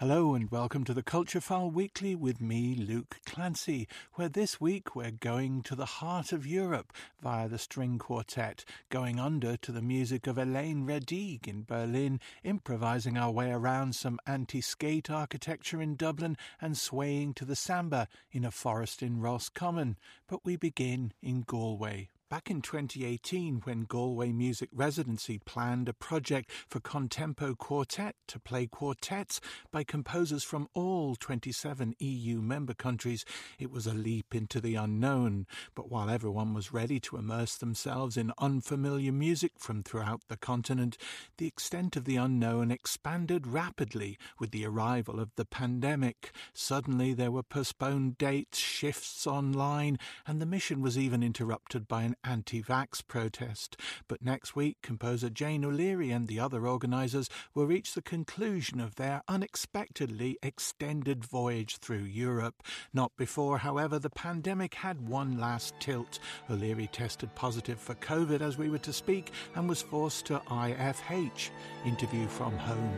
Hello and welcome to the Culture File Weekly with me, Luke Clancy, where this week we're going to the heart of Europe via the string quartet, going under to the music of Eliane Radigue in Berlin, improvising our way around some anti-skate architecture in Dublin and swaying to the samba in a forest in Roscommon. But we begin in Galway. Back in 2018, when Galway Music Residency planned a project for Contempo Quartet to play quartets by composers from all 27 EU member countries, it was a leap into the unknown. But while everyone was ready to immerse themselves in unfamiliar music from throughout the continent, the extent of the unknown expanded rapidly with the arrival of the pandemic. Suddenly there were postponed dates, shifts online, and the mission was even interrupted by an anti vax protest. But next week, composer Jane O'Leary and the other organisers will reach the conclusion of their unexpectedly extended voyage through Europe. Not before, however, the pandemic had one last tilt. O'Leary tested positive for COVID as we were to speak and was forced to IFH, interview from home.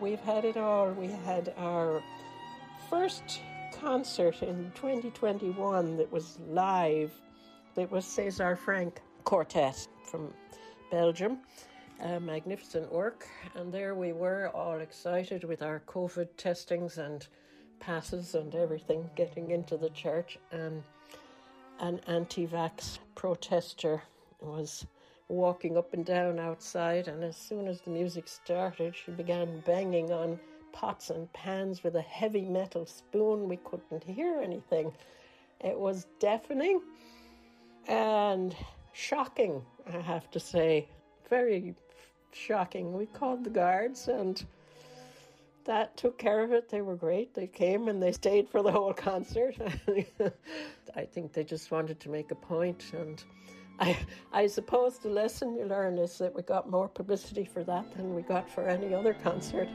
We've had it all. We had our first concert in 2021 that was live. It was César Franck Quartet from Belgium. A magnificent work. And there we were, all excited with our COVID testings and passes and everything, getting into the church. And an anti vax protester was walking up and down outside, and as soon as the music started, she began banging on pots and pans with a heavy metal spoon. We couldn't hear anything. It was deafening and shocking, I have to say. Very shocking. We called the guards and that took care of it. They were great. They came and they stayed for the whole concert. I think they just wanted to make a point and I, I suppose the lesson you learn is that we got more publicity for that than we got for any other concert.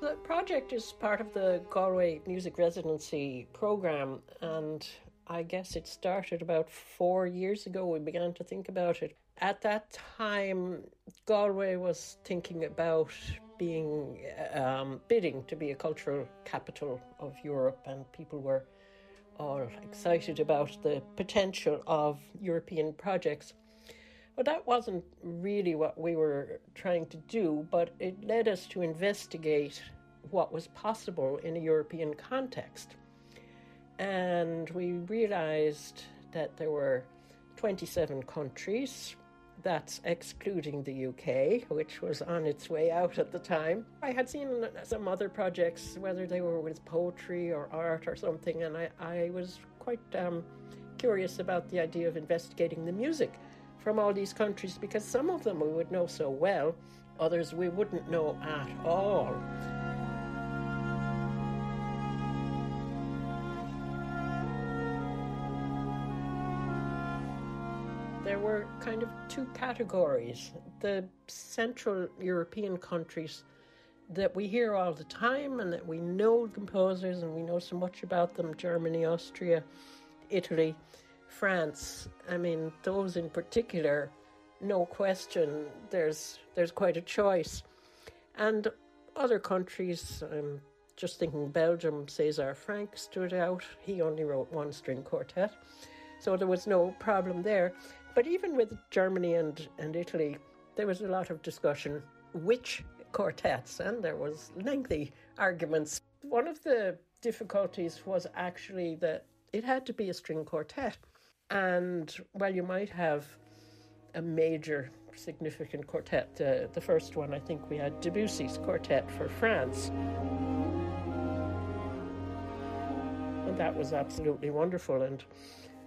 The project is part of the Galway Music Residency program, and I guess it started about four years ago. We began to think about it. At that time, Galway was thinking about being um, bidding to be a cultural capital of Europe, and people were all excited about the potential of European projects. But that wasn't really what we were trying to do, but it led us to investigate what was possible in a European context. And we realized that there were 27 countries that's excluding the UK, which was on its way out at the time. I had seen some other projects, whether they were with poetry or art or something, and I, I was quite um, curious about the idea of investigating the music from all these countries because some of them we would know so well, others we wouldn't know at all. There were kind of two categories. The Central European countries that we hear all the time and that we know composers and we know so much about them Germany, Austria, Italy, France. I mean, those in particular, no question, there's, there's quite a choice. And other countries, I'm just thinking Belgium, César Franck stood out. He only wrote one string quartet. So there was no problem there. But even with Germany and, and Italy, there was a lot of discussion which quartets, and there was lengthy arguments. One of the difficulties was actually that it had to be a string quartet. And while you might have a major significant quartet, uh, the first one I think we had Debussy's quartet for France. And that was absolutely wonderful and,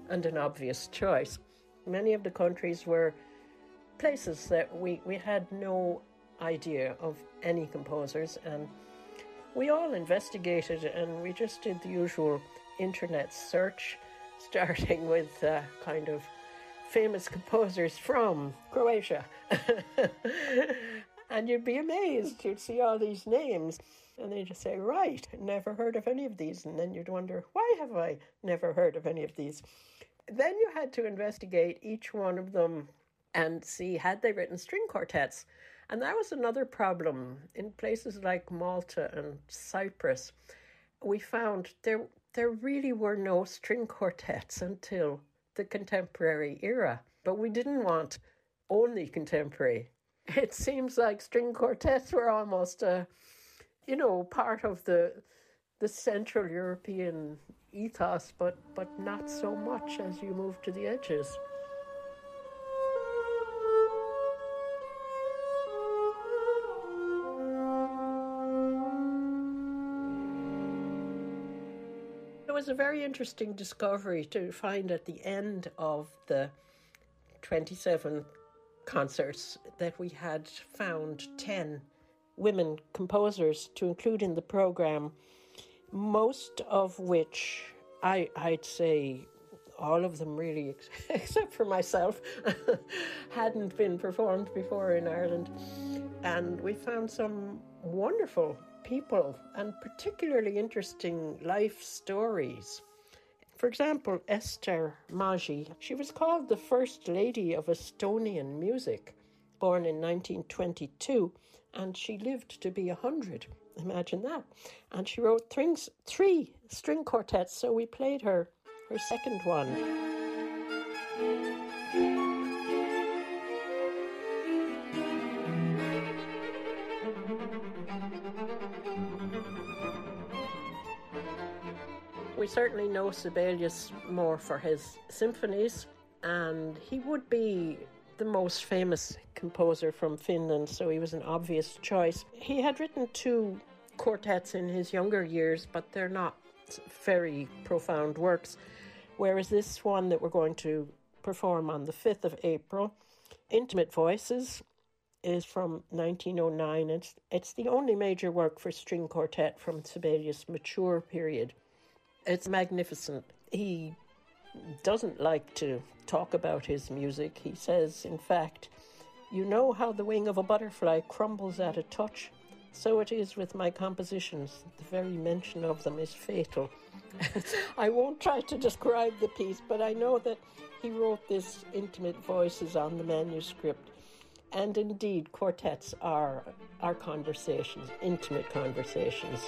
and an obvious choice. Many of the countries were places that we, we had no idea of any composers, and we all investigated and we just did the usual internet search, starting with uh, kind of famous composers from Croatia. and you'd be amazed. You'd see all these names. And they'd just say, Right, never heard of any of these. And then you'd wonder, Why have I never heard of any of these? Then you had to investigate each one of them and see had they written string quartets. And that was another problem in places like Malta and Cyprus. We found there there really were no string quartets until the contemporary era, but we didn't want only contemporary. It seems like string quartets were almost a, you know, part of the the Central European ethos, but but not so much as you move to the edges. It was a very interesting discovery to find at the end of the 27 concerts that we had found 10 women composers to include in the program, most of which I, I'd say all of them really, except for myself, hadn't been performed before in Ireland. And we found some wonderful people and particularly interesting life stories. For example, Ester Mägi, she was called the First Lady of Estonian Music, born in 1922, and she lived to be 100. Imagine that. And she wrote three, three string quartets, so we played her her second one. we certainly know Sibelius more for his symphonies, and he would be the most famous composer from Finland, so he was an obvious choice. He had written two quartets in his younger years, but they're not very profound works. Whereas this one that we're going to perform on the 5th of April, Intimate Voices, is from 1909. It's, it's the only major work for string quartet from Sibelius' mature period. It's magnificent. He doesn't like to talk about his music. He says, in fact, you know how the wing of a butterfly crumbles at a touch? So it is with my compositions. The very mention of them is fatal. I won't try to describe the piece, but I know that he wrote this intimate voices on the manuscript. And indeed, quartets are, are conversations, intimate conversations.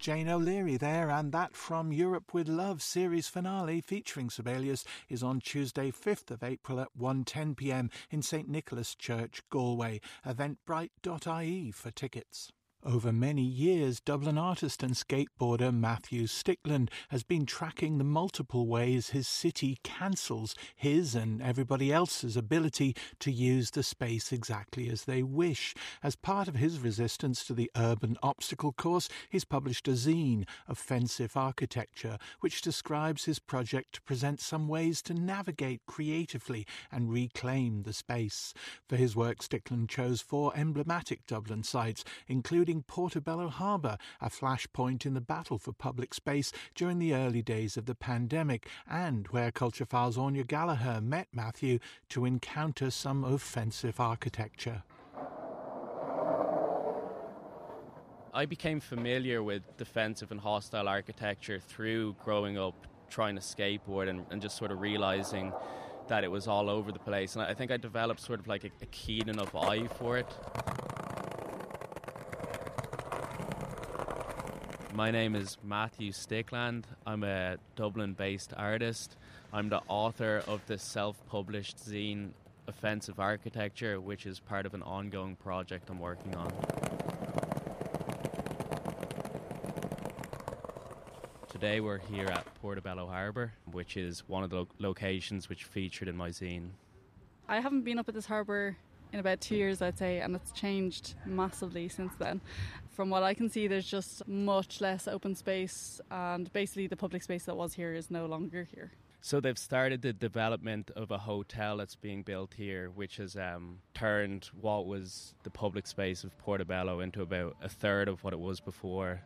Jane O'Leary there, and that from Europe with Love series finale featuring Sibelius is on Tuesday, 5th of April at 1:10 p.m. in St Nicholas Church, Galway. Eventbrite.ie for tickets. Over many years, Dublin artist and skateboarder Matthew Stickland has been tracking the multiple ways his city cancels his and everybody else's ability to use the space exactly as they wish. As part of his resistance to the urban obstacle course, he's published a zine, Offensive Architecture, which describes his project to present some ways to navigate creatively and reclaim the space. For his work, Stickland chose four emblematic Dublin sites, including Portobello Harbour, a flashpoint in the battle for public space during the early days of the pandemic, and where Culture Files' Anya Gallagher met Matthew to encounter some offensive architecture. I became familiar with defensive and hostile architecture through growing up trying to skateboard and, and just sort of realizing that it was all over the place. And I think I developed sort of like a, a keen enough eye for it. My name is Matthew Stickland. I'm a Dublin based artist. I'm the author of the self published zine Offensive Architecture, which is part of an ongoing project I'm working on. Today we're here at Portobello Harbour, which is one of the lo- locations which featured in my zine. I haven't been up at this harbour in about two years, I'd say, and it's changed massively since then. From what I can see, there's just much less open space, and basically, the public space that was here is no longer here. So they've started the development of a hotel that's being built here, which has um, turned what was the public space of Portobello into about a third of what it was before.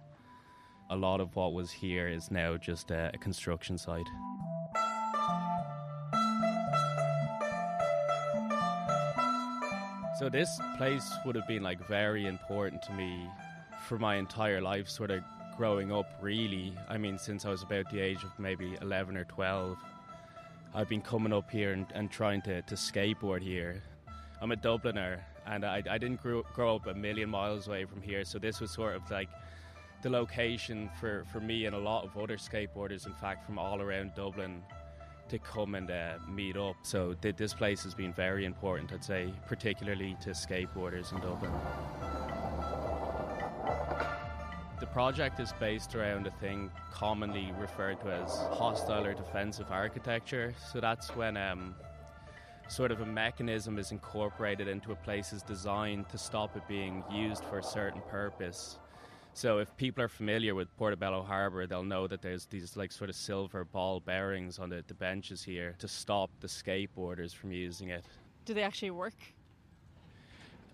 A lot of what was here is now just a, a construction site. So this place would have been like very important to me for my entire life, sort of growing up, really. I mean, since I was about the age of maybe 11 or 12, I've been coming up here and, and trying to, to skateboard here. I'm a Dubliner, and I, I didn't grow, grow up a million miles away from here, so this was sort of like the location for, for me and a lot of other skateboarders, in fact, from all around Dublin to come and uh, meet up. So th- this place has been very important, I'd say, particularly to skateboarders in Dublin. The project is based around a thing commonly referred to as hostile or defensive architecture. So that's when um, sort of a mechanism is incorporated into a place's design to stop it being used for a certain purpose. So if people are familiar with Portobello Harbour, they'll know that there's these like sort of silver ball bearings on the, the benches here to stop the skateboarders from using it. Do they actually work?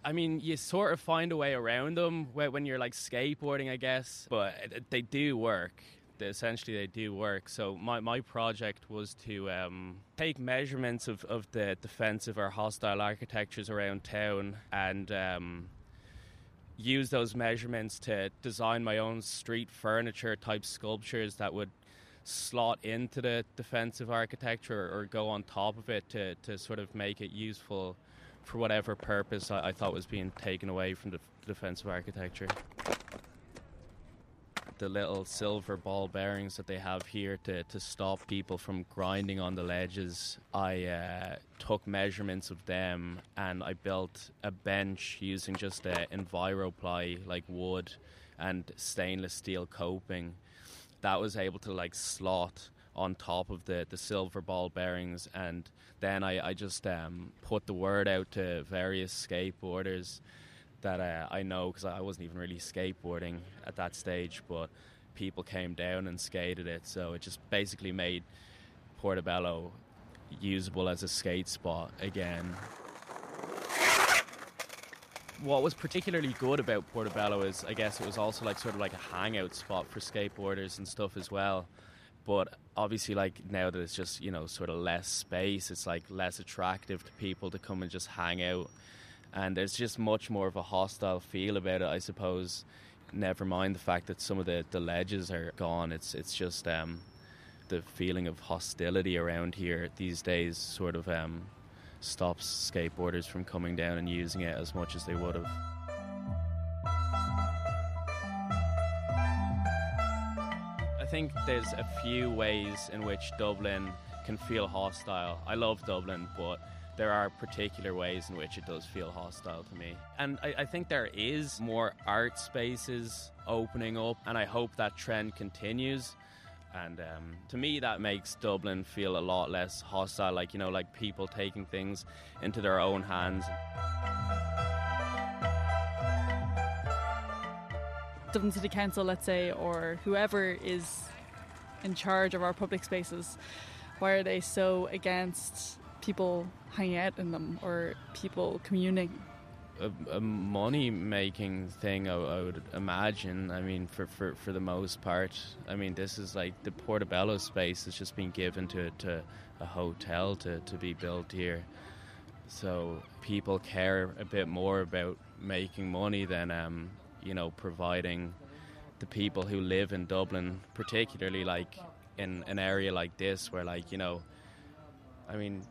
I mean, you sort of find a way around them when you're like skateboarding, I guess, but they do work. Essentially, they do work. So, my, my project was to um, take measurements of, of the defensive or hostile architectures around town and um, use those measurements to design my own street furniture type sculptures that would slot into the defensive architecture or go on top of it to, to sort of make it useful for whatever purpose I, I thought was being taken away from the defensive architecture. The little silver ball bearings that they have here to, to stop people from grinding on the ledges, I uh, took measurements of them and I built a bench using just a EnviroPly like wood and stainless steel coping that was able to like slot on top of the, the silver ball bearings. And then I, I just um, put the word out to various skateboarders that uh, I know because I wasn't even really skateboarding at that stage, but people came down and skated it. So it just basically made Portobello usable as a skate spot again. What was particularly good about Portobello is, I guess, it was also like sort of like a hangout spot for skateboarders and stuff as well but obviously like now that it's just you know sort of less space it's like less attractive to people to come and just hang out and there's just much more of a hostile feel about it i suppose. Never mind the fact that some of the, the ledges are gone. It's it's just um, the feeling of hostility around here these days sort of um, stops skateboarders from coming down and using it as much as they would have. I think there's a few ways in which Dublin can feel hostile. I love Dublin, but there are particular ways in which it does feel hostile to me. And I, I, think there is more art spaces opening up, and I hope that trend continues. And um, to me, that makes Dublin feel a lot less hostile, like, you know, like people taking things into their own hands. Dublin City Council, let's say, or whoever is in charge of our public spaces, why are they so against people hanging out in them or people communing? A, a money making thing, I, I, would imagine. I mean, for, for, for the most part, I mean, this is like the Portobello space has just been given to, to a hotel to, to be built here. So people care a bit more about making money than um, you know, providing the people who live in Dublin, particularly like in an area like this, where like you know, I mean,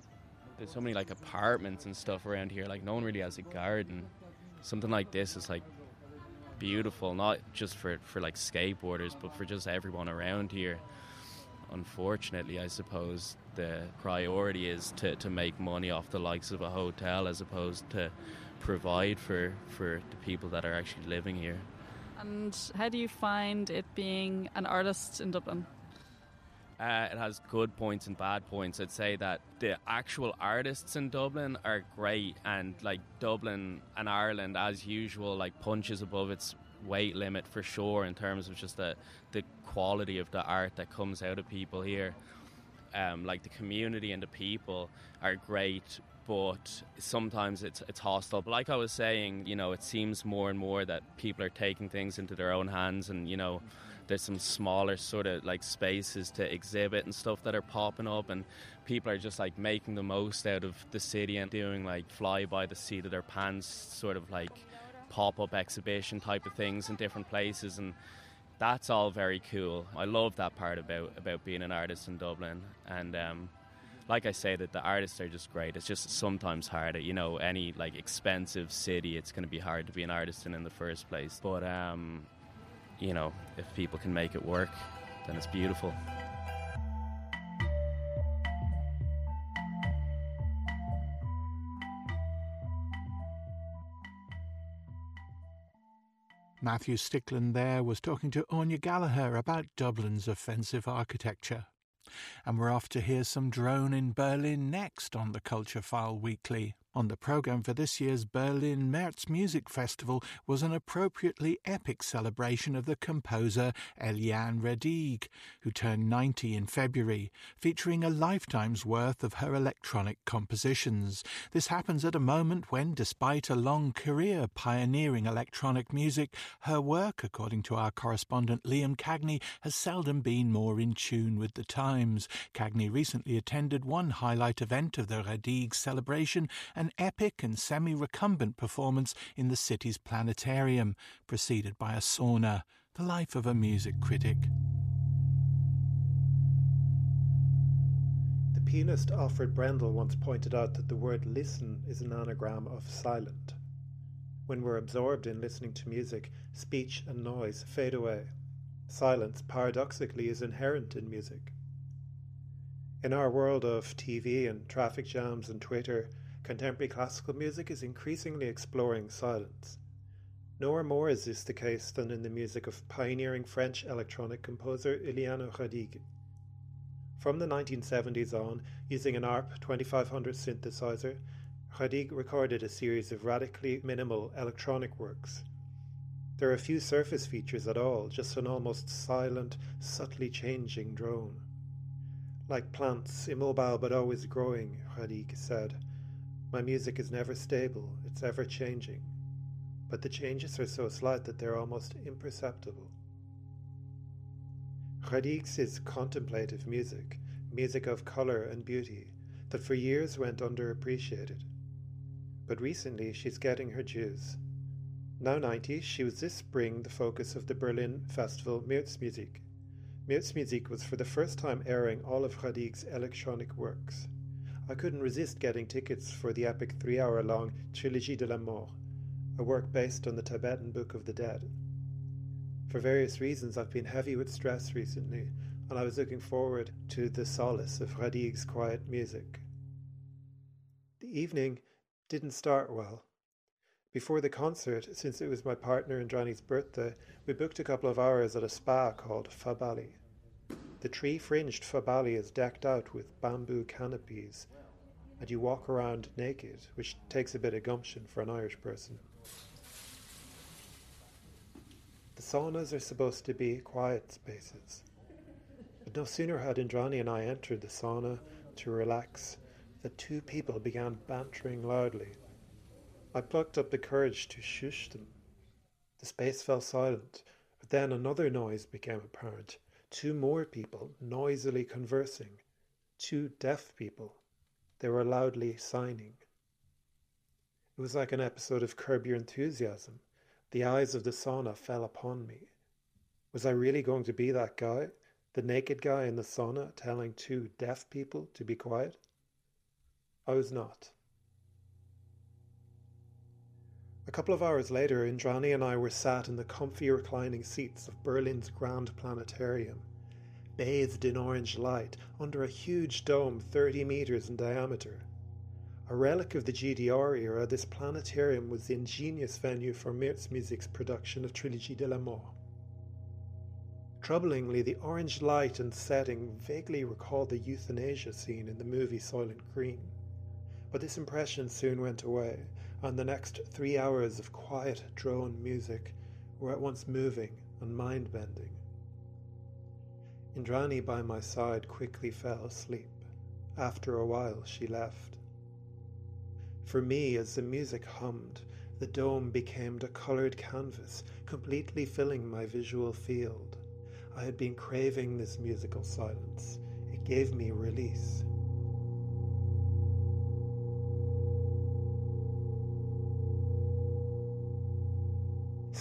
there's so many like apartments and stuff around here. Like no one really has a garden. Something like this is like beautiful, not just for for like skateboarders, but for just everyone around here. Unfortunately, I suppose the priority is to, to make money off the likes of a hotel as opposed to provide for, for the people that are actually living here. And how do you find it being an artist in Dublin? Uh, it has good points and bad points. I'd say that the actual artists in Dublin are great, and like Dublin and Ireland, as usual, like punches above its weight limit for sure in terms of just the the quality of the art that comes out of people here. um, like the community and the people are great, but sometimes it's it's hostile. But like I was saying, you know, it seems more and more that people are taking things into their own hands, and you know, there's some smaller sort of like spaces to exhibit and stuff that are popping up, and people are just like making the most out of the city and doing like fly by the seat of their pants, sort of like pop up exhibition type of things in different places, and that's all very cool. I love that part about about being an artist in Dublin, and um, like I say, that the artists are just great. It's just sometimes harder, you know. Any like expensive city, it's going to be hard to be an artist in in the first place. But um, you know, if people can make it work, then it's beautiful. Matthew Stickland there was talking to Anya Gallagher about Dublin's offensive architecture. And we're off to hear some drone in Berlin next on the Culture File Weekly. On the programme for this year's Berlin Märzmusik Festival was an appropriately epic celebration of the composer Eliane Radigue, who turned 90 in February, featuring a lifetime's worth of her electronic compositions. This happens at a moment when, despite a long career pioneering electronic music, her work, according to our correspondent Liam Cagney, has seldom been more in tune with the times. Cagney recently attended one highlight event of the Radigue celebration an epic and semi recumbent performance in the city's planetarium, preceded by a sauna, the life of a music critic. The pianist Alfred Brendel once pointed out that the word listen is an anagram of silent. When we're absorbed in listening to music, speech and noise fade away. Silence, paradoxically, is inherent in music. In our world of TV and traffic jams and Twitter, Contemporary classical music is increasingly exploring silence. Nowhere more is this the case than in the music of pioneering French electronic composer Eliane Radigue. From the 1970s on, using an ARP 2500 synthesizer, Radigue recorded a series of radically minimal electronic works. There are few surface features at all, just an almost silent, subtly changing drone. Like plants, immobile but always growing, Radigue said. My music is never stable, it's ever changing, but the changes are so slight that they're almost imperceptible. Radigue's is contemplative music, music of colour and beauty, that for years went underappreciated. But recently she's getting her dues. Now 90, she was this spring the focus of the Berlin festival Märzmusik. Märzmusik was for the first time airing all of Radigue's electronic works. I couldn't resist getting tickets for the epic three hour long Trilogie de la Mort, a work based on the Tibetan Book of the Dead. For various reasons, I've been heavy with stress recently, and I was looking forward to the solace of Radigue's quiet music. The evening didn't start well. Before the concert, since it was my partner Indrani's birthday, we booked a couple of hours at a spa called Vabali. The tree fringed Vabali is decked out with bamboo canopies and you walk around naked, which takes a bit of gumption for an Irish person. The saunas are supposed to be quiet spaces. But no sooner had Indrani and I entered the sauna to relax that two people began bantering loudly. I plucked up the courage to shush them. The space fell silent, but then another noise became apparent. Two more people noisily conversing. Two deaf people they were loudly signing. It was like an episode of Curb Your Enthusiasm. The eyes of the sauna fell upon me. Was I really going to be that guy? The naked guy in the sauna telling two deaf people to be quiet? I was not. A couple of hours later, Indrani and I were sat in the comfy reclining seats of Berlin's Grand Planetarium bathed in orange light under a huge dome 30 metres in diameter. A relic of the GDR era, this planetarium was the ingenious venue for Märzmusik's production of Trilogie de la Mort. Troublingly, the orange light and setting vaguely recalled the euthanasia scene in the movie Soylent Green. But this impression soon went away, and the next three hours of quiet drone music were at once moving and mind bending. Indrani by my side quickly fell asleep. After a while, she left. For me, as the music hummed, the dome became a coloured canvas, completely filling my visual field. I had been craving this musical silence. It gave me release.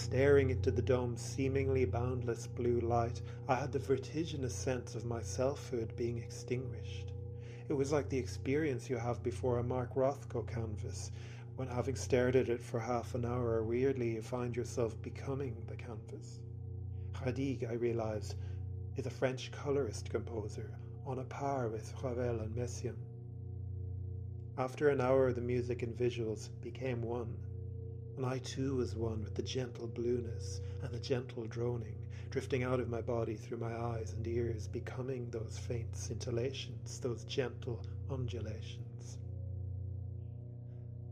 Staring into the dome's seemingly boundless blue light, I had the vertiginous sense of my selfhood being extinguished. It was like the experience you have before a Mark Rothko canvas, when having stared at it for half an hour, weirdly you find yourself becoming the canvas. Radigue, I realized, is a French colorist composer, on a par with Ravel and Messiaen. After an hour, the music and visuals became one I too was one with the gentle blueness and the gentle droning, drifting out of my body through my eyes and ears, becoming those faint scintillations, those gentle undulations.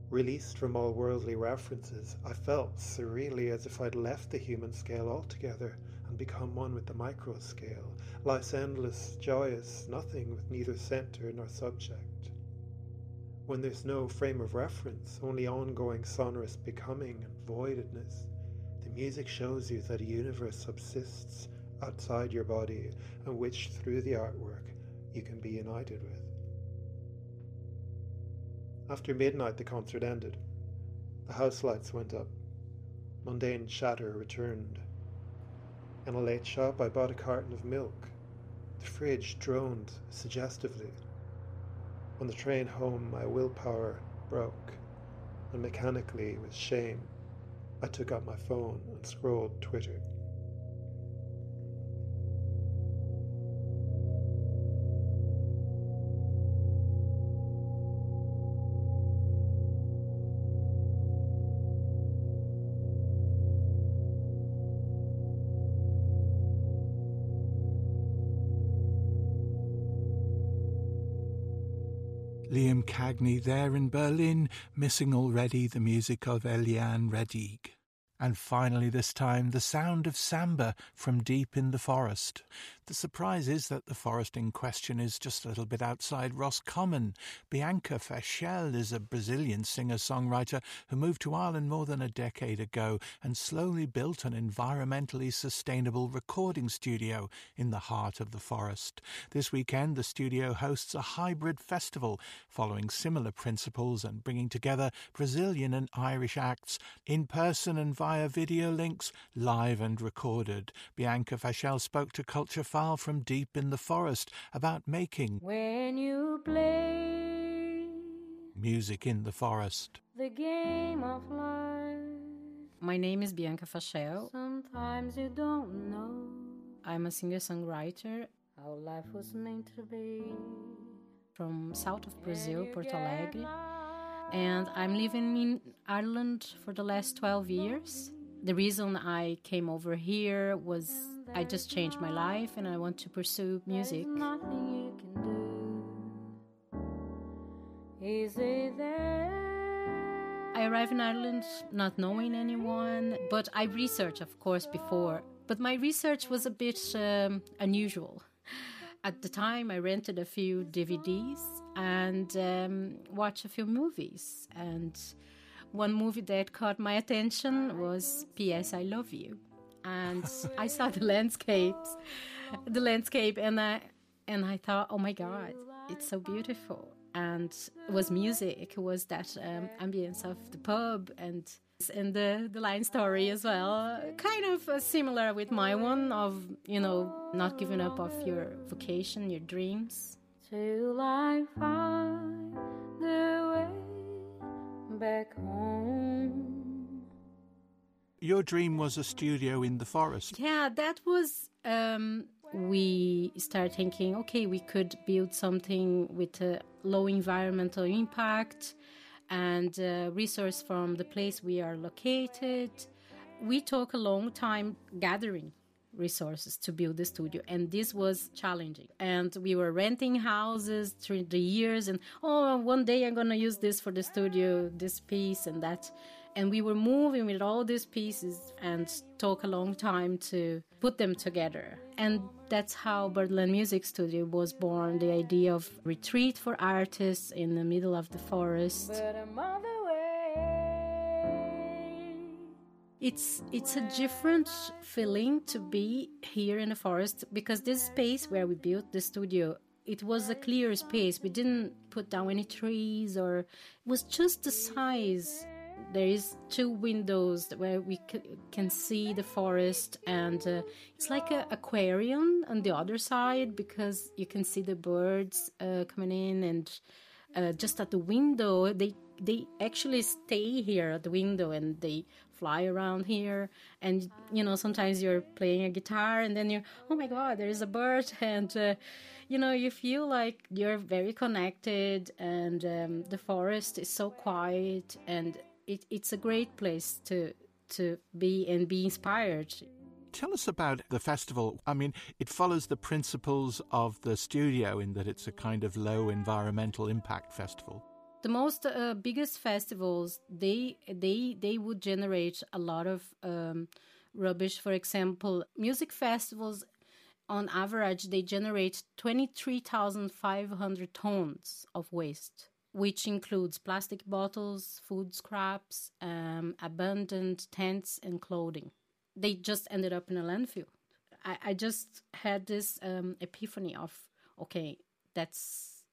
Released from all worldly references, I felt surreally as if I'd left the human scale altogether and become one with the micro scale, life's endless, joyous nothing with neither center nor subject when there's no frame of reference, only ongoing sonorous becoming and voidedness, the music shows you that a universe subsists outside your body and which, through the artwork, you can be united with. After midnight, the concert ended. The house lights went up. Mundane chatter returned. In a late shop, I bought a carton of milk. The fridge droned suggestively. On the train home, my willpower broke, and mechanically, with shame, I took out my phone and scrolled Twitter. Liam Cagney there in Berlin, missing already the music of Eliane Radigue. And finally, this time, the sound of samba from deep in the forest. The surprise is that the forest in question is just a little bit outside Roscommon. Bianca Fachel is a Brazilian singer-songwriter who moved to Ireland more than a decade ago and slowly built an environmentally sustainable recording studio in the heart of the forest. This weekend, the studio hosts a hybrid festival following similar principles and bringing together Brazilian and Irish acts in person and via video links, live and recorded. Bianca Fachel spoke to Culture File from deep in the forest about making when you play music in the forest. The game of life. My name is Bianca Fachel. Sometimes you don't know. I'm a singer-songwriter. How life was meant to be. From south of Brazil, Porto Alegre. And I'm living in Ireland for the last 12 years. The reason I came over here was I just changed my life and I want to pursue music. I arrived in Ireland not knowing anyone, but I researched, of course, before. But my research was a bit um, unusual. At the time, I rented a few DVDs and um, watched a few movies. And one movie that caught my attention was P.S. I Love You and I saw the landscapes, the landscape, and I and I thought, oh my god, it's so beautiful. And it was music, it was that um, ambience of the pub and and the the line story as well, kind of uh, similar with my one of you know not giving up of your vocation, your dreams. Find the way back home. Your dream was a studio in the forest. Yeah, that was. Um, we started thinking, okay, we could build something with a low environmental impact and uh, resource from the place we are located. We took a long time gathering resources to build the studio and this was challenging. And we were renting houses through the years and oh one day i'm going to use this for the studio this piece and that. And we were moving with all these pieces and took a long time to put them together. And that's how birdland music studio was born the idea of retreat for artists in the middle of the forest it's it's a different feeling to be here in the forest because this space where we built the studio it was a clear space. We didn't put down any trees or it was just the size. There is two windows where we can see the forest and uh, it's like an aquarium on the other side because you can see the birds uh, coming in and uh, just at the window they they actually stay here at the window and they fly around here. And you know sometimes you're playing a guitar and then you're oh my god there is a bird. And uh, you know you feel like you're very connected and um, the forest is so quiet and it, it's a great place to to be and be inspired Tell us about the festival. I mean, it follows the principles of the studio in that it's a kind of low environmental impact festival. The most uh, biggest festivals they they they would generate a lot of um, rubbish. For example, music festivals, on average, they generate twenty three thousand five hundred tons of waste which includes plastic bottles, food scraps, um, abandoned tents, and clothing. They just ended up in a landfill. I, I just had this um, epiphany of, okay, that's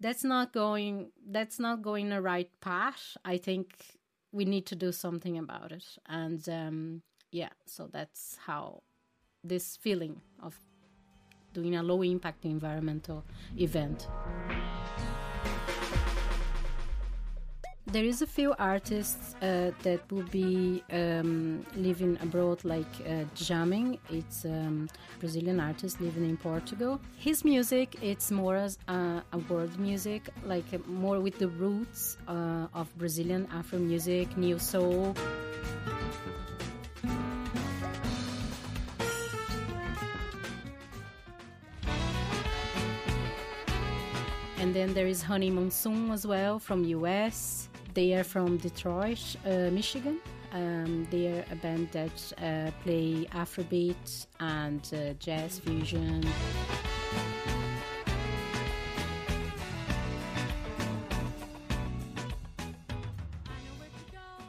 that's not going that's not going the right path. I think we need to do something about it, and um, yeah, so that's how this feeling of doing a low impact environmental event. There is a few artists uh, that will be um, living abroad, like uh, Jamming. It's um, Brazilian artist living in Portugal. His music, it's more as a, a world music, like uh, more with the roots uh, of Brazilian Afro music, neo soul. And then there is Honey Monsoon as well from US. They are from Detroit, uh, Michigan. Um, they are a band that uh, play Afrobeat and uh, jazz fusion.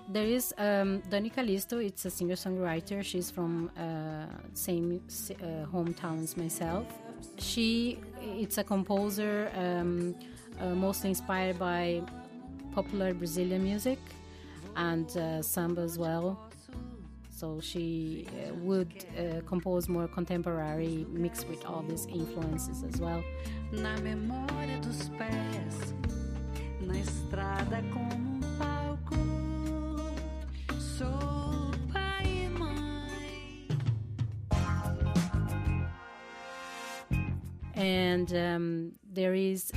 There is um, Dani Callisto. It's a singer-songwriter. She's from uh, same uh, hometown as myself. She, it's a composer, um, uh, mostly inspired by popular Brazilian music and uh, samba as well. So she uh, would uh, compose more contemporary, mixed with all these influences as well. Na memória dos pés, na estrada como palco, sou pai mãe. And um, there is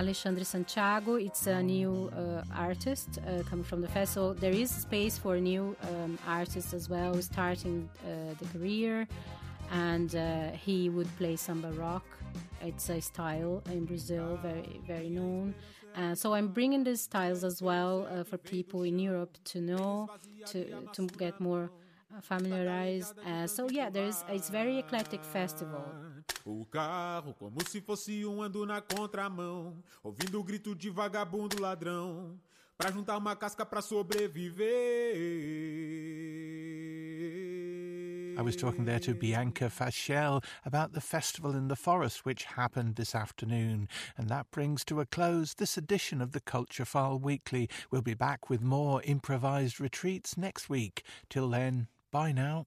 Alexandre Santiago. It's a new uh, artist uh, coming from the festival. There is space for new um, artists as well, starting uh, the career. And uh, he would play samba rock. It's a style in Brazil, very very known. Uh, so I'm bringing these styles as well for people in Europe to know, to to get more familiarized. Uh, so yeah, there's it's very eclectic festival. O carro como se fosse um ando na contramão, ouvindo o grito de vagabundo ladrão, pra juntar uma casca pra sobreviver. I was talking there to Bianca Fachel about the festival in the forest which happened this afternoon. And that brings to a close this edition of the Culture File Weekly. We'll be back with more improvised retreats next week. Till then, bye now.